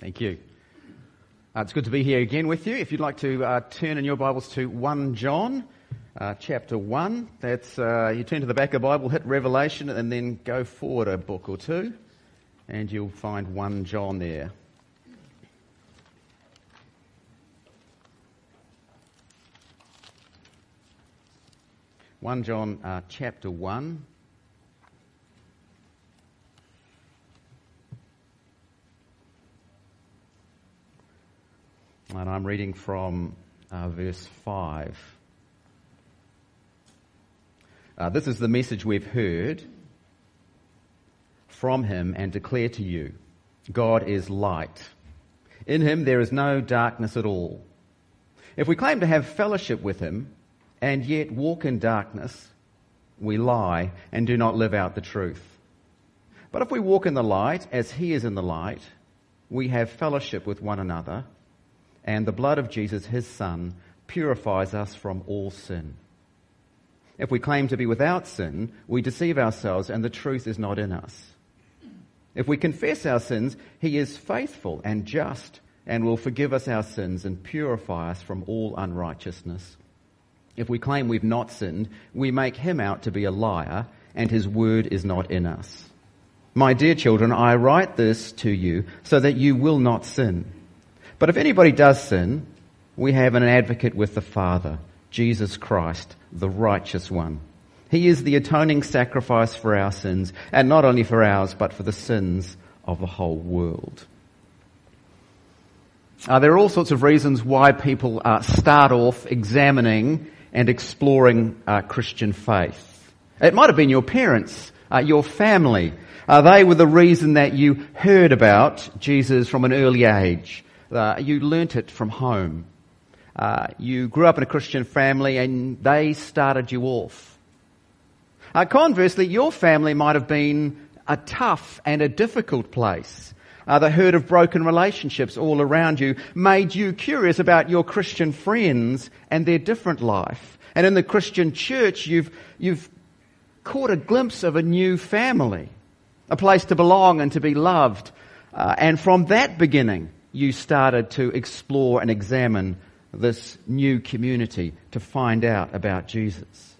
Thank you. Uh, it's good to be here again with you. If you'd like to uh, turn in your Bibles to 1 John, uh, chapter 1, that's, uh, you turn to the back of the Bible, hit Revelation, and then go forward a book or two, and you'll find 1 John there. One John uh, chapter one. And I'm reading from uh, verse 5. Uh, this is the message we've heard from him and declare to you God is light. In him there is no darkness at all. If we claim to have fellowship with him and yet walk in darkness, we lie and do not live out the truth. But if we walk in the light as he is in the light, we have fellowship with one another and the blood of Jesus, his Son, purifies us from all sin. If we claim to be without sin, we deceive ourselves and the truth is not in us. If we confess our sins, he is faithful and just and will forgive us our sins and purify us from all unrighteousness. If we claim we've not sinned, we make him out to be a liar and his word is not in us. My dear children, I write this to you so that you will not sin. But if anybody does sin, we have an advocate with the Father, Jesus Christ, the righteous one. He is the atoning sacrifice for our sins, and not only for ours, but for the sins of the whole world. Uh, there are all sorts of reasons why people uh, start off examining and exploring uh, Christian faith. It might have been your parents, uh, your family. Uh, they were the reason that you heard about Jesus from an early age. Uh, you learnt it from home. Uh, you grew up in a Christian family and they started you off. Uh, conversely, your family might have been a tough and a difficult place. Uh, the hurt of broken relationships all around you made you curious about your Christian friends and their different life. And in the Christian church, you've, you've caught a glimpse of a new family, a place to belong and to be loved. Uh, and from that beginning, you started to explore and examine this new community to find out about Jesus.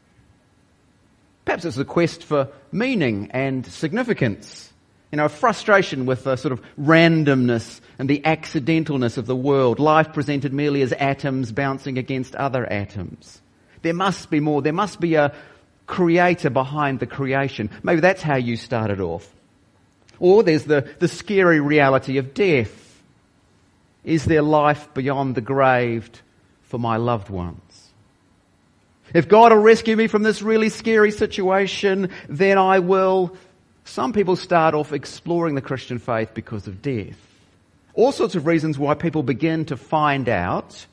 Perhaps it's a quest for meaning and significance. You know, a frustration with the sort of randomness and the accidentalness of the world, life presented merely as atoms bouncing against other atoms. There must be more. There must be a creator behind the creation. Maybe that's how you started off. Or there's the, the scary reality of death is there life beyond the grave for my loved ones? If God will rescue me from this really scary situation, then I will. Some people start off exploring the Christian faith because of death. All sorts of reasons why people begin to find out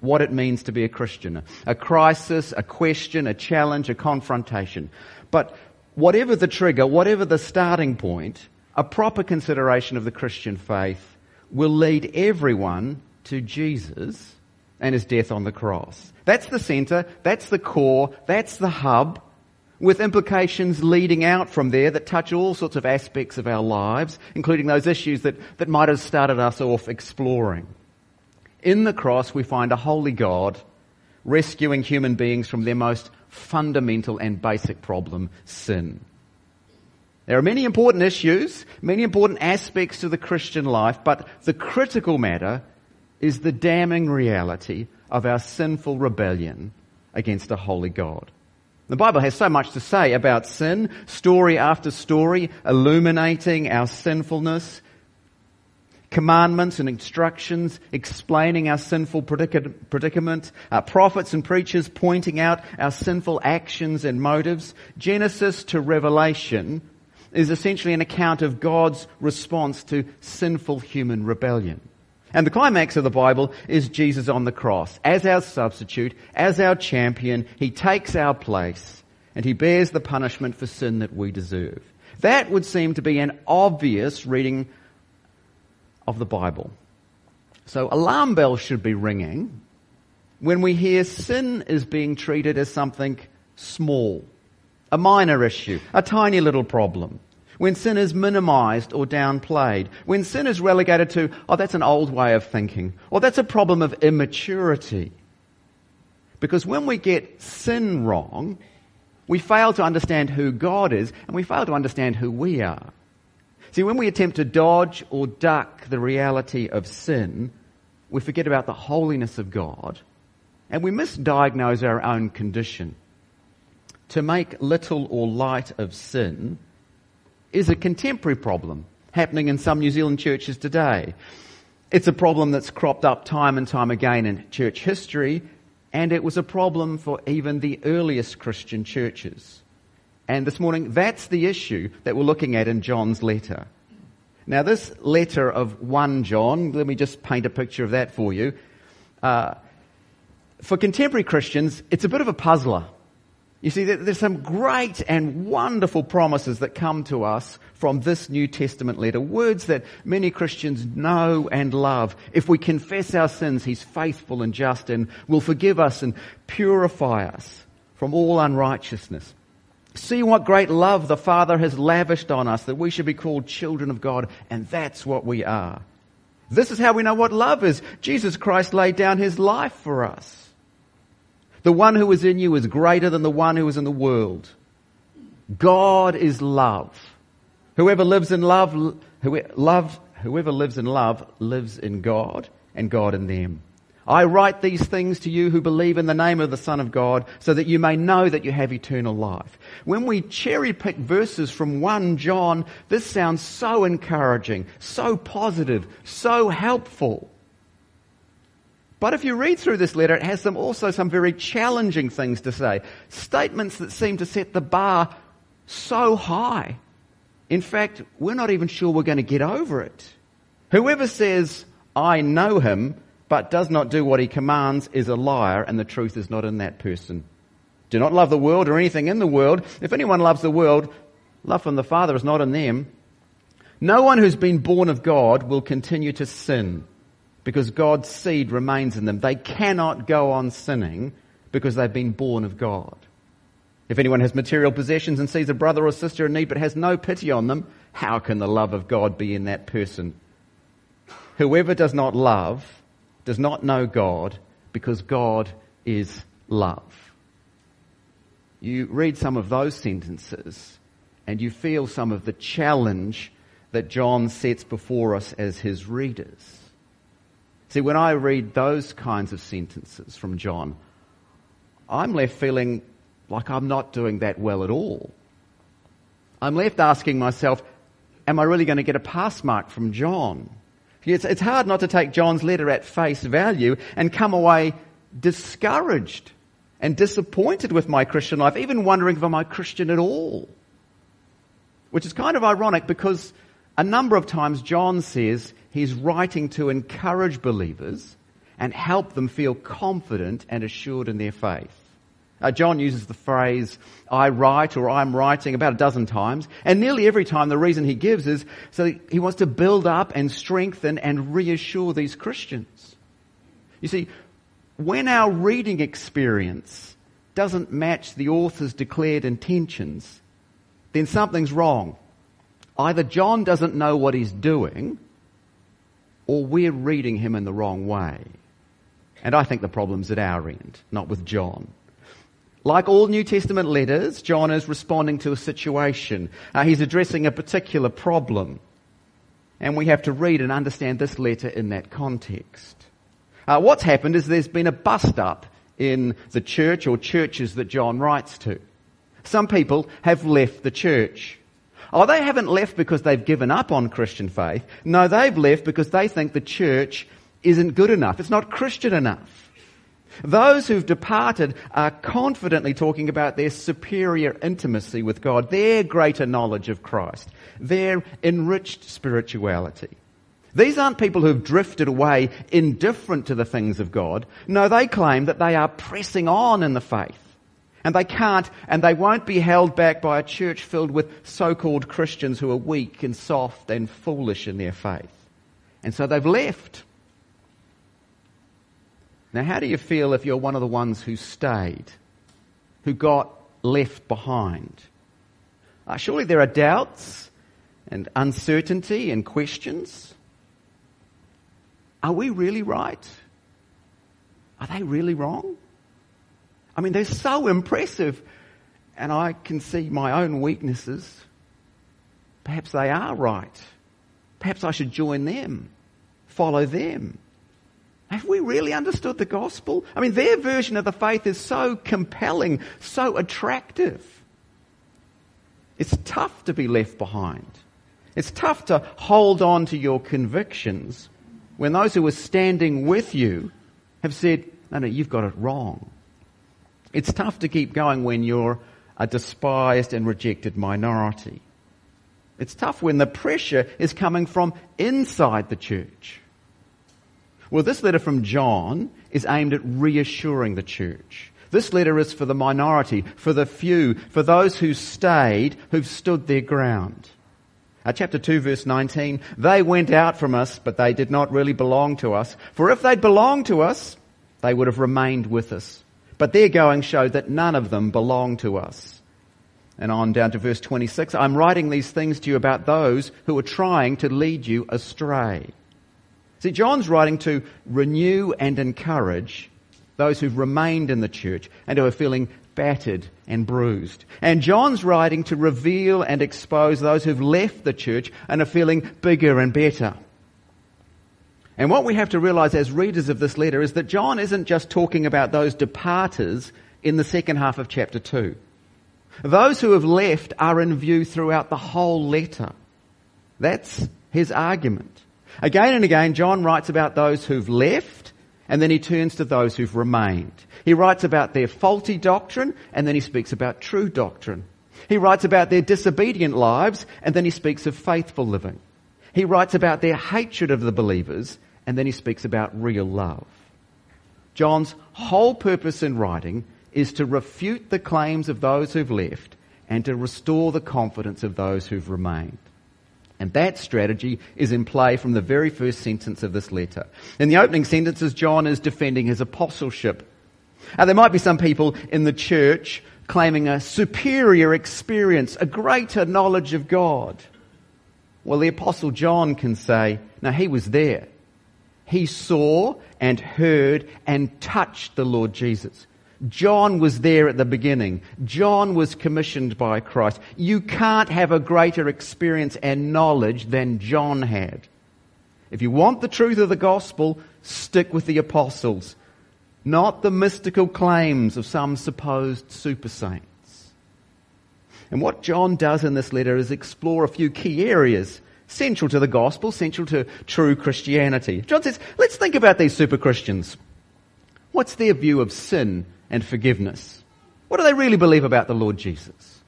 what it means to be a Christian. A crisis, a question, a challenge, a confrontation. But whatever the trigger, whatever the starting point, a proper consideration of the Christian faith will lead everyone to Jesus and his death on the cross. That's the center, that's the core, that's the hub, with implications leading out from there that touch all sorts of aspects of our lives, including those issues that, that might have started us off exploring. In the cross, we find a holy God rescuing human beings from their most fundamental and basic problem, sin. There are many important issues, many important aspects to the Christian life, but the critical matter is the damning reality of our sinful rebellion against a holy God. The Bible has so much to say about sin, story after story, illuminating our sinfulness, commandments and instructions explaining our sinful predicament, uh, prophets and preachers pointing out our sinful actions and motives, Genesis to Revelation, is essentially an account of God's response to sinful human rebellion. And the climax of the Bible is Jesus on the cross. As our substitute, as our champion, He takes our place and He bears the punishment for sin that we deserve. That would seem to be an obvious reading of the Bible. So alarm bells should be ringing when we hear sin is being treated as something small a minor issue, a tiny little problem. when sin is minimized or downplayed, when sin is relegated to, oh, that's an old way of thinking, or that's a problem of immaturity. Because when we get sin wrong, we fail to understand who God is and we fail to understand who we are. See, when we attempt to dodge or duck the reality of sin, we forget about the holiness of God and we misdiagnose our own condition. To make little or light of sin is a contemporary problem happening in some New Zealand churches today. It's a problem that's cropped up time and time again in church history, and it was a problem for even the earliest Christian churches. And this morning, that's the issue that we're looking at in John's letter. Now, this letter of 1 John, let me just paint a picture of that for you. Uh, for contemporary Christians, it's a bit of a puzzler. You see, there's some great and wonderful promises that come to us from this New Testament letter. Words that many Christians know and love. If we confess our sins, He's faithful and just and will forgive us and purify us from all unrighteousness. See what great love the Father has lavished on us that we should be called children of God, and that's what we are. This is how we know what love is. Jesus Christ laid down His life for us. The one who is in you is greater than the one who is in the world. God is love. Whoever lives in love, love, whoever lives in love lives in God and God in them. I write these things to you who believe in the name of the Son of God so that you may know that you have eternal life. When we cherry pick verses from 1 John, this sounds so encouraging, so positive, so helpful. But if you read through this letter, it has some also some very challenging things to say. Statements that seem to set the bar so high. In fact, we're not even sure we're going to get over it. Whoever says, I know him, but does not do what he commands is a liar and the truth is not in that person. Do not love the world or anything in the world. If anyone loves the world, love from the Father is not in them. No one who's been born of God will continue to sin because God's seed remains in them. They cannot go on sinning because they've been born of God. If anyone has material possessions and sees a brother or sister in need but has no pity on them, how can the love of God be in that person? Whoever does not love does not know God because God is love. You read some of those sentences and you feel some of the challenge that John sets before us as his readers. See, when I read those kinds of sentences from John, I'm left feeling like I'm not doing that well at all. I'm left asking myself, am I really going to get a pass mark from John? It's, it's hard not to take John's letter at face value and come away discouraged and disappointed with my Christian life, even wondering if I'm a Christian at all. Which is kind of ironic because a number of times John says he's writing to encourage believers and help them feel confident and assured in their faith. Uh, John uses the phrase, I write or I'm writing about a dozen times, and nearly every time the reason he gives is so he wants to build up and strengthen and reassure these Christians. You see, when our reading experience doesn't match the author's declared intentions, then something's wrong. Either John doesn't know what he's doing, or we're reading him in the wrong way. And I think the problem's at our end, not with John. Like all New Testament letters, John is responding to a situation. Uh, he's addressing a particular problem. And we have to read and understand this letter in that context. Uh, what's happened is there's been a bust up in the church or churches that John writes to. Some people have left the church. Oh, they haven't left because they've given up on Christian faith. No, they've left because they think the church isn't good enough. It's not Christian enough. Those who've departed are confidently talking about their superior intimacy with God, their greater knowledge of Christ, their enriched spirituality. These aren't people who've drifted away indifferent to the things of God. No, they claim that they are pressing on in the faith. And they can't and they won't be held back by a church filled with so-called Christians who are weak and soft and foolish in their faith. And so they've left. Now how do you feel if you're one of the ones who stayed? Who got left behind? Uh, surely there are doubts and uncertainty and questions. Are we really right? Are they really wrong? I mean, they're so impressive, and I can see my own weaknesses. Perhaps they are right. Perhaps I should join them, follow them. Have we really understood the gospel? I mean, their version of the faith is so compelling, so attractive. It's tough to be left behind. It's tough to hold on to your convictions when those who are standing with you have said, no, no, you've got it wrong. It's tough to keep going when you're a despised and rejected minority. It's tough when the pressure is coming from inside the church. Well, this letter from John is aimed at reassuring the church. This letter is for the minority, for the few, for those who stayed, who've stood their ground. Chapter 2 verse 19, they went out from us, but they did not really belong to us. For if they'd belonged to us, they would have remained with us. But their going showed that none of them belonged to us. And on down to verse 26, I'm writing these things to you about those who are trying to lead you astray. See, John's writing to renew and encourage those who've remained in the church and who are feeling battered and bruised. And John's writing to reveal and expose those who've left the church and are feeling bigger and better. And what we have to realize as readers of this letter is that John isn't just talking about those departers in the second half of chapter 2. Those who have left are in view throughout the whole letter. That's his argument. Again and again, John writes about those who've left, and then he turns to those who've remained. He writes about their faulty doctrine, and then he speaks about true doctrine. He writes about their disobedient lives, and then he speaks of faithful living. He writes about their hatred of the believers, and then he speaks about real love. John's whole purpose in writing is to refute the claims of those who've left and to restore the confidence of those who've remained. And that strategy is in play from the very first sentence of this letter. In the opening sentences, John is defending his apostleship. Now, there might be some people in the church claiming a superior experience, a greater knowledge of God. Well, the apostle John can say, no, he was there. He saw and heard and touched the Lord Jesus. John was there at the beginning. John was commissioned by Christ. You can't have a greater experience and knowledge than John had. If you want the truth of the gospel, stick with the apostles, not the mystical claims of some supposed super saints. And what John does in this letter is explore a few key areas central to the gospel, central to true Christianity. John says, let's think about these super Christians. What's their view of sin and forgiveness. What do they really believe about the Lord Jesus?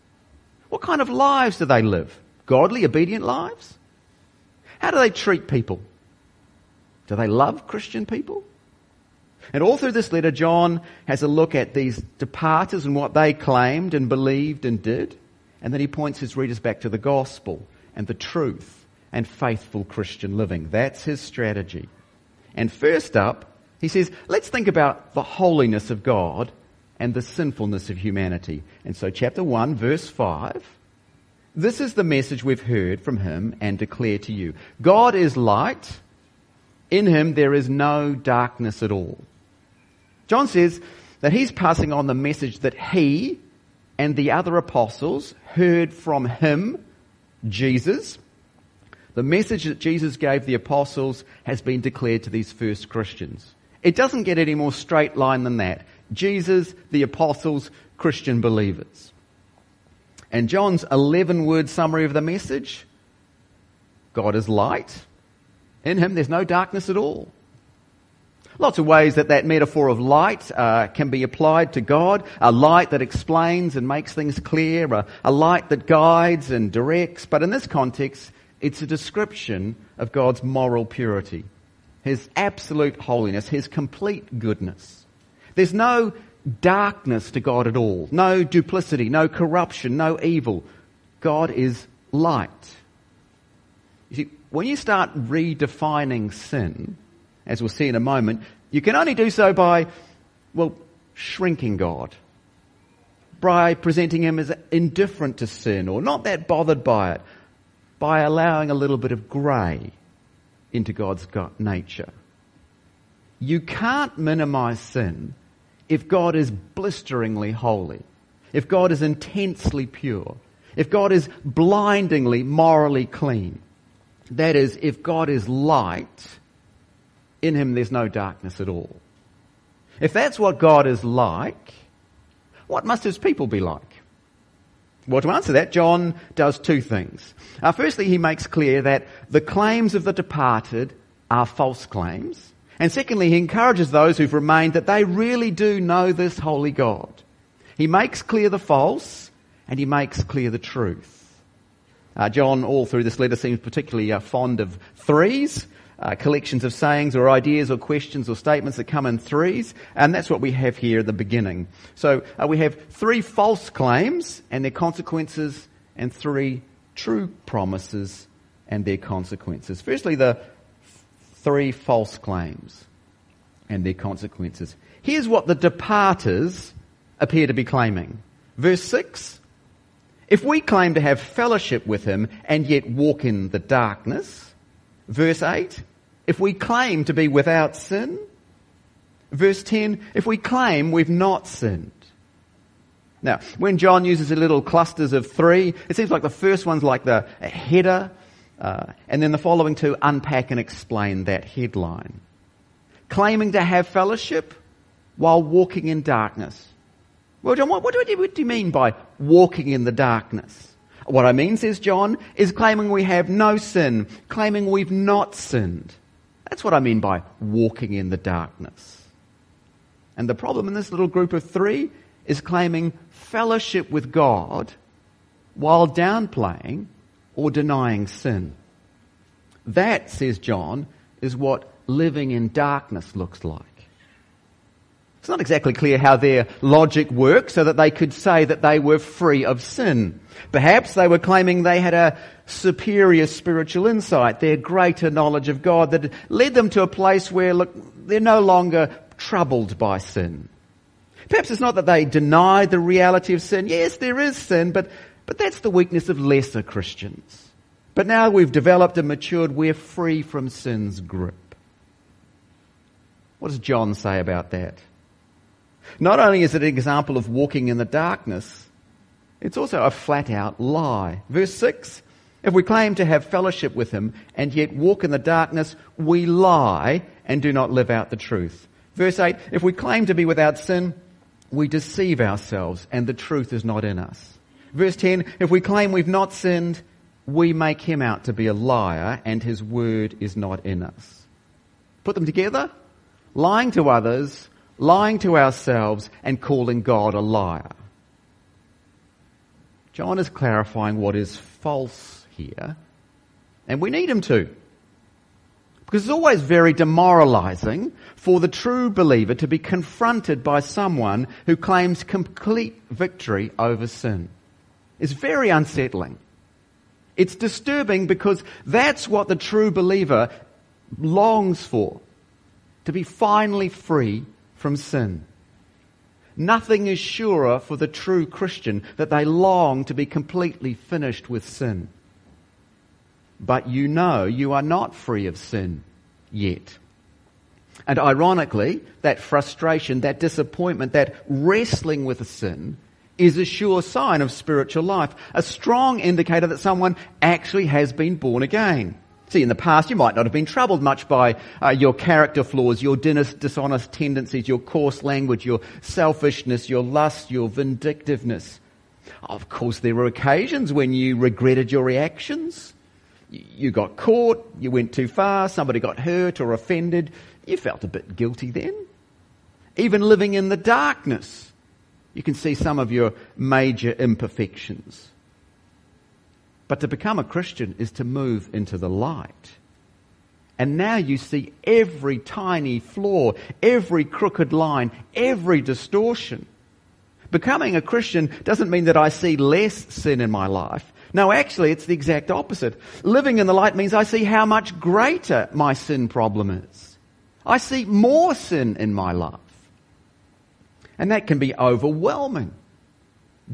What kind of lives do they live? Godly, obedient lives? How do they treat people? Do they love Christian people? And all through this letter, John has a look at these departers and what they claimed and believed and did. And then he points his readers back to the gospel and the truth and faithful Christian living. That's his strategy. And first up, he says, let's think about the holiness of God and the sinfulness of humanity. And so chapter 1 verse 5, this is the message we've heard from him and declare to you. God is light. In him there is no darkness at all. John says that he's passing on the message that he and the other apostles heard from him, Jesus, the message that Jesus gave the apostles has been declared to these first Christians. It doesn't get any more straight line than that. Jesus, the apostles, Christian believers. And John's 11 word summary of the message God is light. In him, there's no darkness at all. Lots of ways that that metaphor of light uh, can be applied to God. A light that explains and makes things clear, a, a light that guides and directs. But in this context, it's a description of God's moral purity. His absolute holiness, His complete goodness. There's no darkness to God at all. No duplicity, no corruption, no evil. God is light. You see, when you start redefining sin, as we'll see in a moment, you can only do so by, well, shrinking God. By presenting him as indifferent to sin or not that bothered by it. By allowing a little bit of grey into God's nature. You can't minimize sin if God is blisteringly holy, if God is intensely pure, if God is blindingly morally clean. That is, if God is light, in him there's no darkness at all. If that's what God is like, what must his people be like? Well, to answer that, John does two things. Uh, firstly, he makes clear that the claims of the departed are false claims. And secondly, he encourages those who've remained that they really do know this holy God. He makes clear the false and he makes clear the truth. Uh, John, all through this letter, seems particularly uh, fond of threes, uh, collections of sayings or ideas or questions or statements that come in threes, and that's what we have here at the beginning. So uh, we have three false claims and their consequences, and three true promises and their consequences. Firstly, the three false claims and their consequences. Here's what the departers appear to be claiming. Verse 6 If we claim to have fellowship with him and yet walk in the darkness, verse 8 If we claim to be without sin, verse 10 If we claim we've not sinned. Now, when John uses the little clusters of three, it seems like the first one's like the header, uh, and then the following two unpack and explain that headline. Claiming to have fellowship while walking in darkness. Well, John, what, what, do what do you mean by walking in the darkness? What I mean, says John, is claiming we have no sin, claiming we've not sinned. That's what I mean by walking in the darkness. And the problem in this little group of three is claiming fellowship with God while downplaying or denying sin. That, says John, is what living in darkness looks like. It's not exactly clear how their logic worked so that they could say that they were free of sin. Perhaps they were claiming they had a superior spiritual insight, their greater knowledge of God that led them to a place where, look, they're no longer troubled by sin. Perhaps it's not that they deny the reality of sin. Yes, there is sin, but but that's the weakness of lesser Christians. But now we've developed and matured, we're free from sin's grip. What does John say about that? Not only is it an example of walking in the darkness, it's also a flat out lie. Verse 6 If we claim to have fellowship with him and yet walk in the darkness, we lie and do not live out the truth. Verse 8 If we claim to be without sin, we deceive ourselves and the truth is not in us. Verse 10, if we claim we've not sinned, we make him out to be a liar and his word is not in us. Put them together? Lying to others, lying to ourselves, and calling God a liar. John is clarifying what is false here, and we need him to. Because it's always very demoralizing for the true believer to be confronted by someone who claims complete victory over sin It's very unsettling. It's disturbing because that's what the true believer longs for. To be finally free from sin. Nothing is surer for the true Christian that they long to be completely finished with sin. But you know you are not free of sin yet. And ironically, that frustration, that disappointment, that wrestling with sin is a sure sign of spiritual life, a strong indicator that someone actually has been born again. See, in the past, you might not have been troubled much by uh, your character flaws, your dishonest tendencies, your coarse language, your selfishness, your lust, your vindictiveness. Of course, there were occasions when you regretted your reactions. You got caught, you went too far, somebody got hurt or offended. You felt a bit guilty then. Even living in the darkness, you can see some of your major imperfections. But to become a Christian is to move into the light. And now you see every tiny flaw, every crooked line, every distortion. Becoming a Christian doesn't mean that I see less sin in my life. No, actually, it's the exact opposite. Living in the light means I see how much greater my sin problem is. I see more sin in my life. And that can be overwhelming,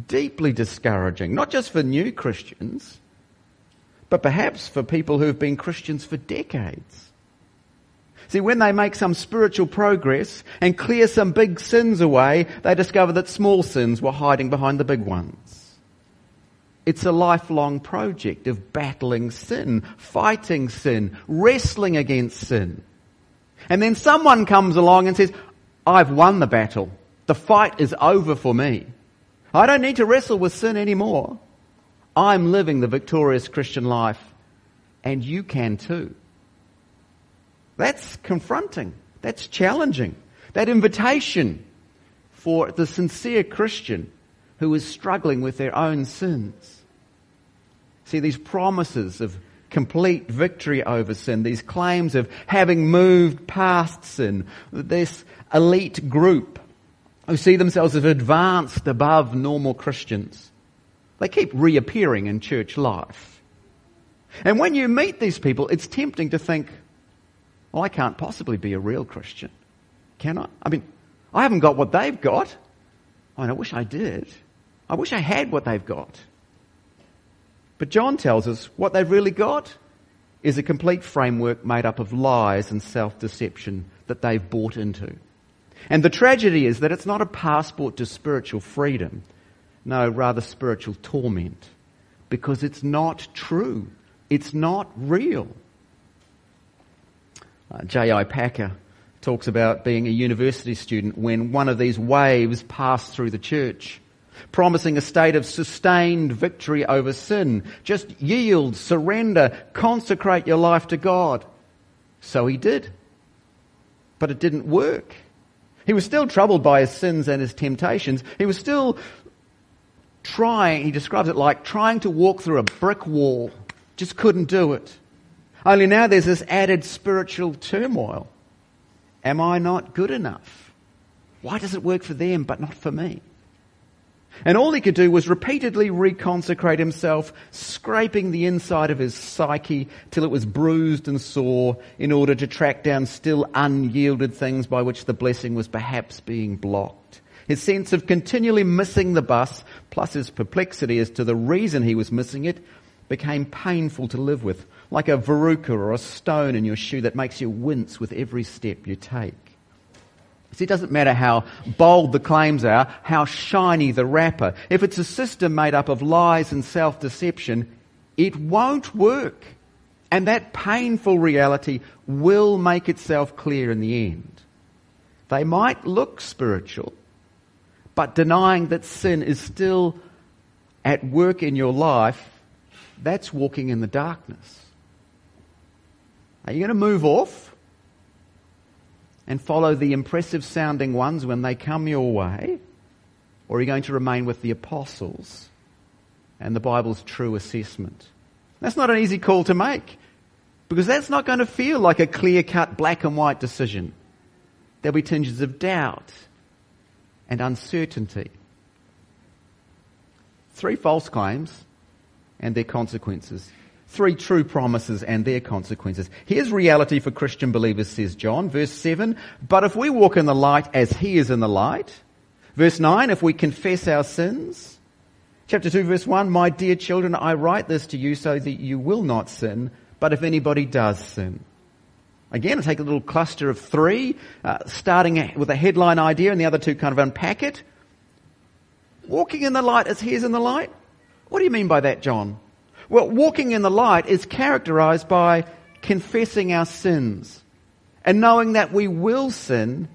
deeply discouraging, not just for new Christians, but perhaps for people who've been Christians for decades. See, when they make some spiritual progress and clear some big sins away, they discover that small sins were hiding behind the big ones. It's a lifelong project of battling sin, fighting sin, wrestling against sin. And then someone comes along and says, I've won the battle. The fight is over for me. I don't need to wrestle with sin anymore. I'm living the victorious Christian life, and you can too. That's confronting. That's challenging. That invitation for the sincere Christian who is struggling with their own sins. See, these promises of complete victory over sin, these claims of having moved past sin, this elite group who see themselves as advanced above normal Christians. They keep reappearing in church life. And when you meet these people, it's tempting to think, well, I can't possibly be a real Christian. Can I? I mean, I haven't got what they've got. I mean, I wish I did. I wish I had what they've got. But John tells us what they've really got is a complete framework made up of lies and self-deception that they've bought into. And the tragedy is that it's not a passport to spiritual freedom. No, rather spiritual torment. Because it's not true. It's not real. Uh, J.I. Packer talks about being a university student when one of these waves passed through the church, promising a state of sustained victory over sin. Just yield, surrender, consecrate your life to God. So he did. But it didn't work. He was still troubled by his sins and his temptations. He was still trying, he describes it like trying to walk through a brick wall. Just couldn't do it. Only now there's this added spiritual turmoil. Am I not good enough? Why does it work for them but not for me? And all he could do was repeatedly reconsecrate himself, scraping the inside of his psyche till it was bruised and sore in order to track down still unyielded things by which the blessing was perhaps being blocked. His sense of continually missing the bus, plus his perplexity as to the reason he was missing it, became painful to live with, like a verruca or a stone in your shoe that makes you wince with every step you take. See, it doesn't matter how bold the claims are, how shiny the wrapper. If it's a system made up of lies and self-deception, it won't work. And that painful reality will make itself clear in the end. They might look spiritual, but denying that sin is still at work in your life, that's walking in the darkness. Are you going to move off? and follow the impressive sounding ones when they come your way? Or are you going to remain with the apostles and the Bible's true assessment? That's not an easy call to make because that's not going to feel like a clear cut black and white decision. There'll be tinges of doubt and uncertainty. Three false claims and their consequences three true promises and their consequences. Here's reality for Christian believers, says John. Verse 7, but if we walk in the light as he is in the light. Verse 9, if we confess our sins. Chapter 2, verse 1, my dear children, I write this to you so that you will not sin, but if anybody does sin. Again, I take a little cluster of three, uh, starting with a headline idea and the other two kind of unpack it. Walking in the light as he is in the light? What do you mean by that, John? Well, walking in the light is characterized by confessing our sins and knowing that we will sin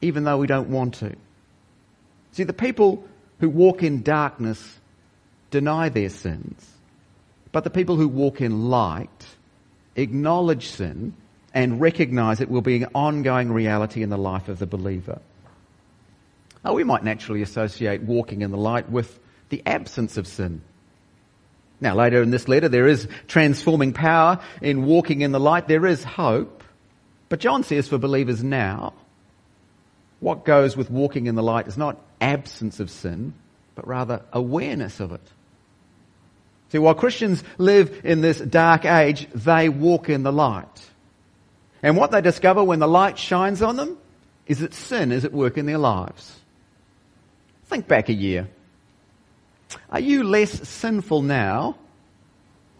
even though we don't want to. See, the people who walk in darkness deny their sins, but the people who walk in light acknowledge sin and recognize it will be an ongoing reality in the life of the believer. Now, we might naturally associate walking in the light with the absence of sin. Now, later in this letter, there is transforming power in walking in the light. There is hope. But John says for believers now, what goes with walking in the light is not absence of sin, but rather awareness of it. See, while Christians live in this dark age, they walk in the light. And what they discover when the light shines on them is that sin is at work in their lives. Think back a year. Are you less sinful now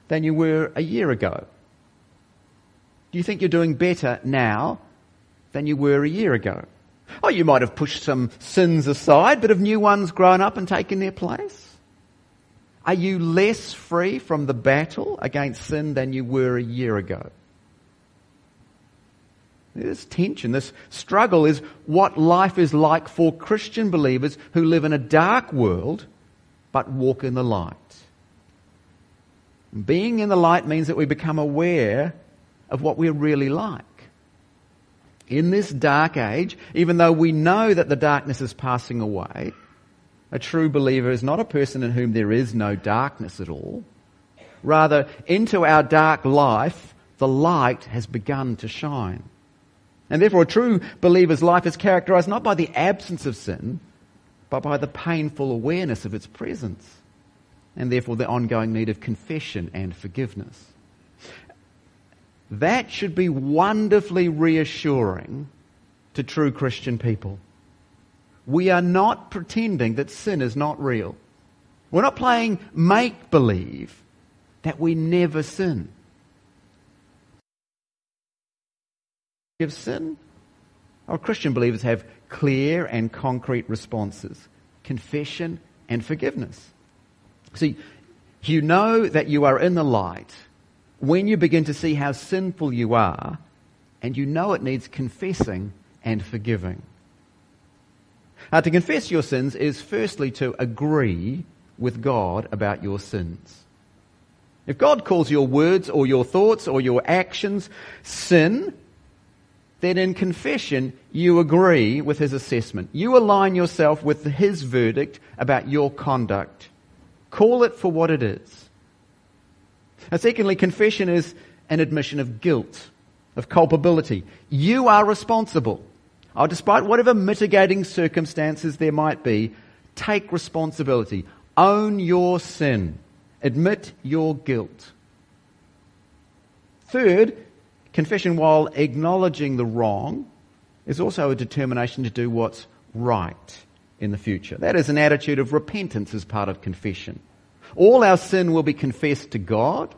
than you were a year ago? Do you think you're doing better now than you were a year ago? Oh, you might have pushed some sins aside, but have new ones grown up and taken their place? Are you less free from the battle against sin than you were a year ago? This tension, this struggle is what life is like for Christian believers who live in a dark world but walk in the light. Being in the light means that we become aware of what we're really like. In this dark age, even though we know that the darkness is passing away, a true believer is not a person in whom there is no darkness at all. Rather, into our dark life, the light has begun to shine. And therefore, a true believer's life is characterized not by the absence of sin, but by the painful awareness of its presence. And therefore, the ongoing need of confession and forgiveness. That should be wonderfully reassuring to true Christian people. We are not pretending that sin is not real. We're not playing make believe that we never sin. Of sin, our Christian believers have clear and concrete responses confession and forgiveness. See, you know that you are in the light when you begin to see how sinful you are, and you know it needs confessing and forgiving. Uh, to confess your sins is firstly to agree with God about your sins. If God calls your words or your thoughts or your actions sin, then in confession you agree with his assessment. You align yourself with his verdict about your conduct. Call it for what it is. And secondly, confession is an admission of guilt, of culpability. You are responsible. Oh, despite whatever mitigating circumstances there might be, take responsibility. Own your sin. Admit your guilt. Third, confession, while acknowledging the wrong, is also a determination to do what's right in the future. That is an attitude of repentance as part of confession. All our sin will be confessed to God.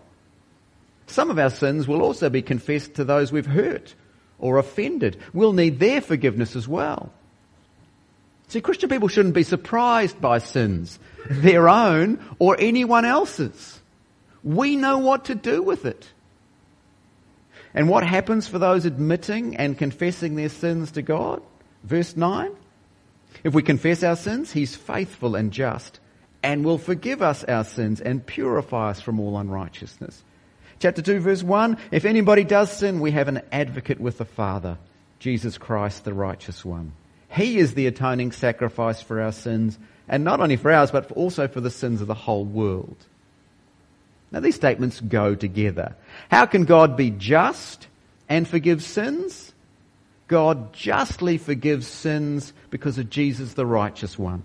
Some of our sins will also be confessed to those we've hurt or offended. We'll need their forgiveness as well. See, Christian people shouldn't be surprised by sins, their own or anyone else's. We know what to do with it. And what happens for those admitting and confessing their sins to God? Verse 9. If we confess our sins, He's faithful and just and will forgive us our sins and purify us from all unrighteousness. Chapter 2 verse 1, if anybody does sin, we have an advocate with the Father, Jesus Christ, the righteous one. He is the atoning sacrifice for our sins, and not only for ours, but also for the sins of the whole world. Now these statements go together. How can God be just and forgive sins? God justly forgives sins because of Jesus the righteous one.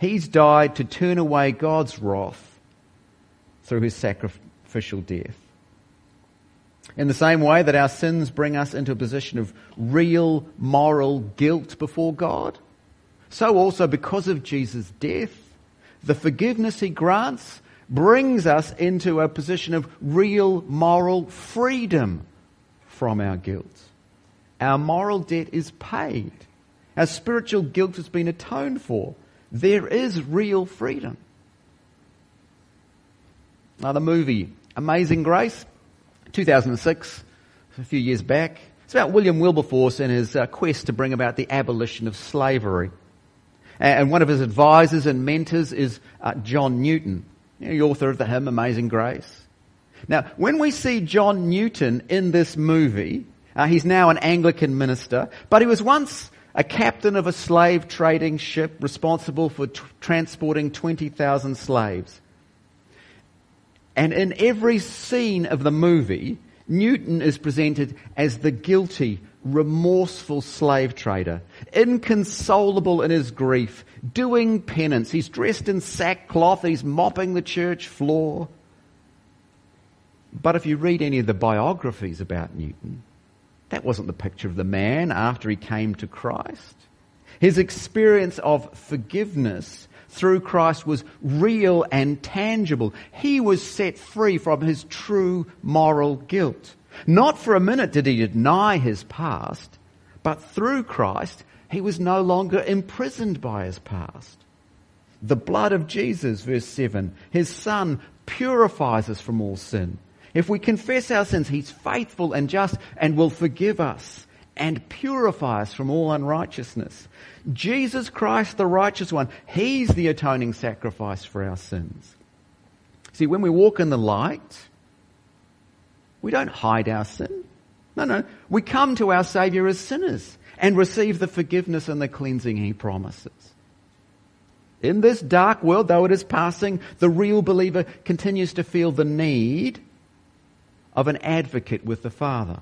He's died to turn away God's wrath through his sacrificial death. In the same way that our sins bring us into a position of real moral guilt before God, so also because of Jesus' death, the forgiveness he grants brings us into a position of real moral freedom from our guilt. Our moral debt is paid. Our spiritual guilt has been atoned for. There is real freedom. Now, the movie Amazing Grace 2006, a few years back. It's about William Wilberforce and his uh, quest to bring about the abolition of slavery. And one of his advisors and mentors is uh, John Newton, you know, the author of the hymn Amazing Grace. Now, when we see John Newton in this movie, uh, he's now an Anglican minister, but he was once a captain of a slave trading ship responsible for t- transporting 20,000 slaves. And in every scene of the movie, Newton is presented as the guilty, remorseful slave trader, inconsolable in his grief, doing penance. He's dressed in sackcloth, he's mopping the church floor. But if you read any of the biographies about Newton, that wasn't the picture of the man after he came to Christ. His experience of forgiveness through Christ was real and tangible. He was set free from his true moral guilt. Not for a minute did he deny his past, but through Christ, he was no longer imprisoned by his past. The blood of Jesus, verse 7, his son purifies us from all sin. If we confess our sins, he's faithful and just and will forgive us and purify us from all unrighteousness. Jesus Christ, the righteous one, he's the atoning sacrifice for our sins. See, when we walk in the light, we don't hide our sin. No, no. We come to our Saviour as sinners and receive the forgiveness and the cleansing He promises. In this dark world, though it is passing, the real believer continues to feel the need of an advocate with the Father.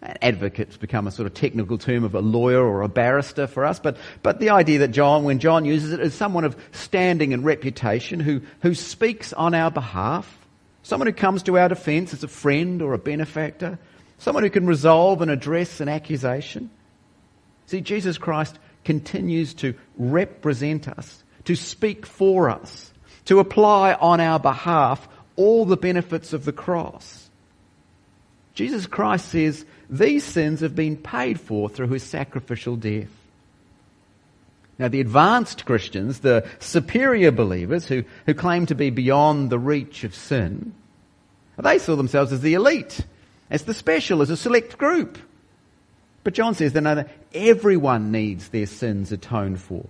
An Advocate's become a sort of technical term of a lawyer or a barrister for us, but, but the idea that John, when John uses it, is someone of standing and reputation who, who speaks on our behalf, someone who comes to our defense as a friend or a benefactor, someone who can resolve and address an accusation. See, Jesus Christ continues to represent us, to speak for us, to apply on our behalf all the benefits of the cross. Jesus Christ says these sins have been paid for through his sacrificial death. Now, the advanced Christians, the superior believers who, who claim to be beyond the reach of sin, they saw themselves as the elite, as the special, as a select group. But John says that everyone needs their sins atoned for.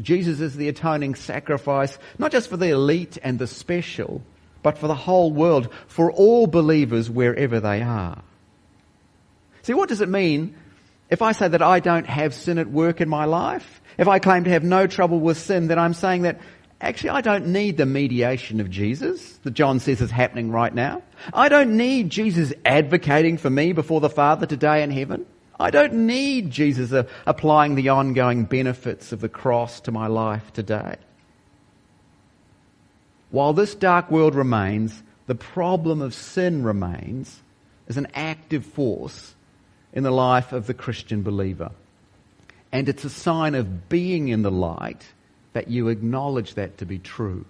Jesus is the atoning sacrifice, not just for the elite and the special, but for the whole world, for all believers wherever they are. See, what does it mean if I say that I don't have sin at work in my life? If I claim to have no trouble with sin, then I'm saying that actually I don't need the mediation of Jesus that John says is happening right now. I don't need Jesus advocating for me before the Father today in heaven. I don't need Jesus applying the ongoing benefits of the cross to my life today. While this dark world remains, the problem of sin remains as an active force in the life of the Christian believer. And it's a sign of being in the light that you acknowledge that to be true.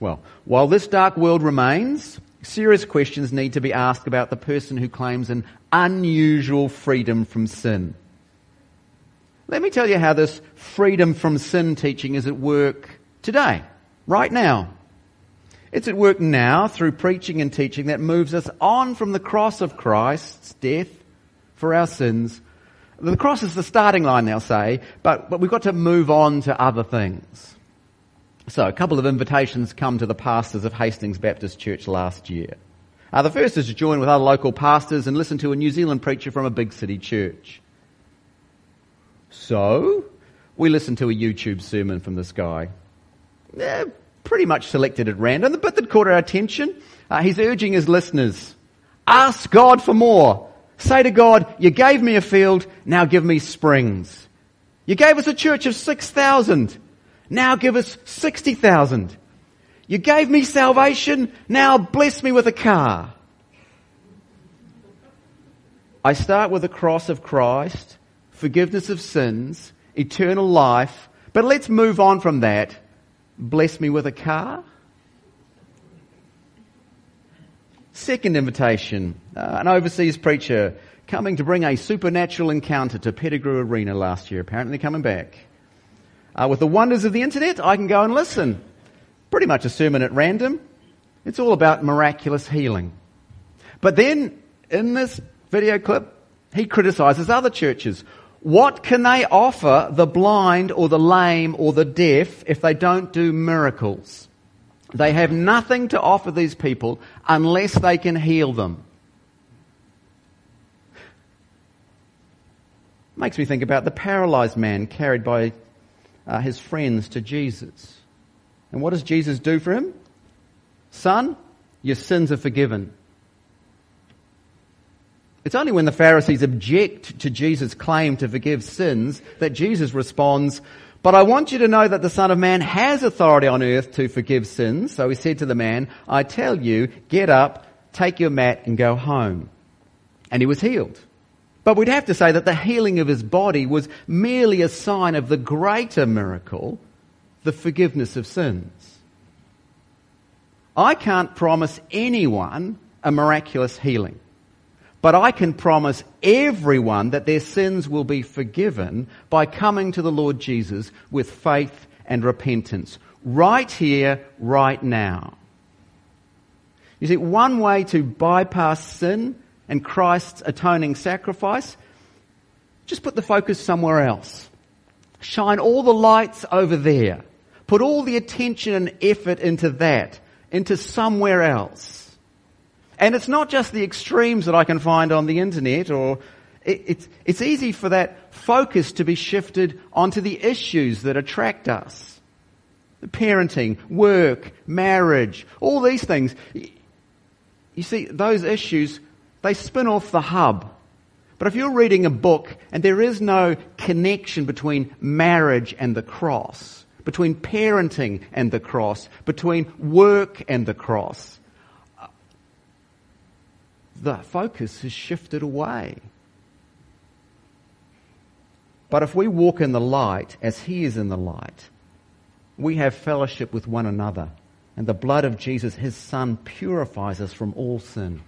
Well, while this dark world remains, serious questions need to be asked about the person who claims an unusual freedom from sin. Let me tell you how this freedom from sin teaching is at work today, right now. It's at work now through preaching and teaching that moves us on from the cross of Christ's death for our sins. The cross is the starting line, they'll say, but, but we've got to move on to other things. So, a couple of invitations come to the pastors of Hastings Baptist Church last year. Uh, the first is to join with other local pastors and listen to a New Zealand preacher from a big city church. So, we listened to a YouTube sermon from this guy. Eh, pretty much selected at random, but that caught our attention. Uh, he's urging his listeners, ask God for more. Say to God, you gave me a field, now give me springs. You gave us a church of 6,000, now give us 60,000. You gave me salvation, now bless me with a car. I start with the cross of Christ, forgiveness of sins, eternal life, but let's move on from that bless me with a car? Second invitation, uh, an overseas preacher coming to bring a supernatural encounter to Pettigrew Arena last year, apparently coming back. Uh, with the wonders of the internet, I can go and listen. Pretty much a sermon at random. It's all about miraculous healing. But then, in this video clip, he criticizes other churches. What can they offer the blind or the lame or the deaf if they don't do miracles? They have nothing to offer these people unless they can heal them. Makes me think about the paralyzed man carried by uh, his friends to Jesus. And what does Jesus do for him? Son, your sins are forgiven. It's only when the Pharisees object to Jesus' claim to forgive sins that Jesus responds, but I want you to know that the Son of Man has authority on earth to forgive sins. So he said to the man, I tell you, get up, take your mat and go home. And he was healed. But we'd have to say that the healing of his body was merely a sign of the greater miracle, the forgiveness of sins. I can't promise anyone a miraculous healing. But I can promise everyone that their sins will be forgiven by coming to the Lord Jesus with faith and repentance. Right here, right now. You see, one way to bypass sin and Christ's atoning sacrifice, just put the focus somewhere else. Shine all the lights over there. Put all the attention and effort into that, into somewhere else. And it's not just the extremes that I can find on the internet or it, it's, it's easy for that focus to be shifted onto the issues that attract us. Parenting, work, marriage, all these things. You see, those issues they spin off the hub. But if you're reading a book and there is no connection between marriage and the cross, between parenting and the cross, between work and the cross, the focus has shifted away. But if we walk in the light as He is in the light, we have fellowship with one another. And the blood of Jesus, His Son, purifies us from all sin.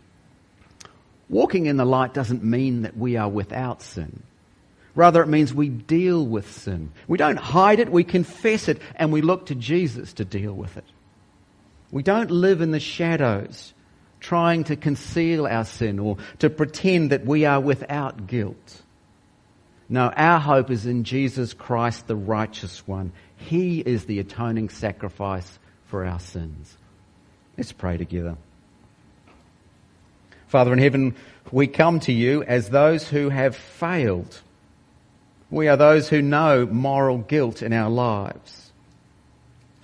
Walking in the light doesn't mean that we are without sin. Rather, it means we deal with sin. We don't hide it, we confess it, and we look to Jesus to deal with it. We don't live in the shadows, trying to conceal our sin or to pretend that we are without guilt. No, our hope is in Jesus Christ, the righteous one. He is the atoning sacrifice for our sins. Let's pray together. Father in heaven, we come to you as those who have failed. We are those who know moral guilt in our lives.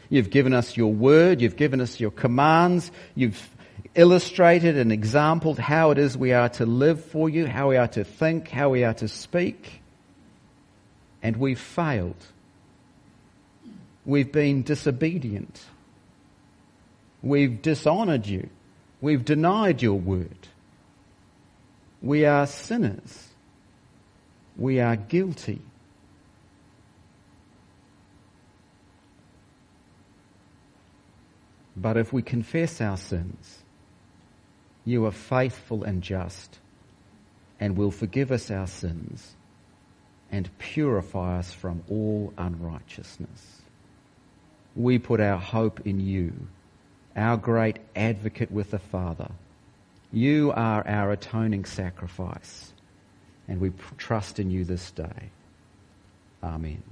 You've given us your word, you've given us your commands, you've illustrated and exampled how it is we are to live for you, how we are to think, how we are to speak. And we've failed. We've been disobedient. We've dishonored you. We've denied your word. We are sinners. We are guilty. But if we confess our sins, you are faithful and just and will forgive us our sins and purify us from all unrighteousness. We put our hope in you, our great advocate with the Father you are our atoning sacrifice, and we trust in you this day. Amen.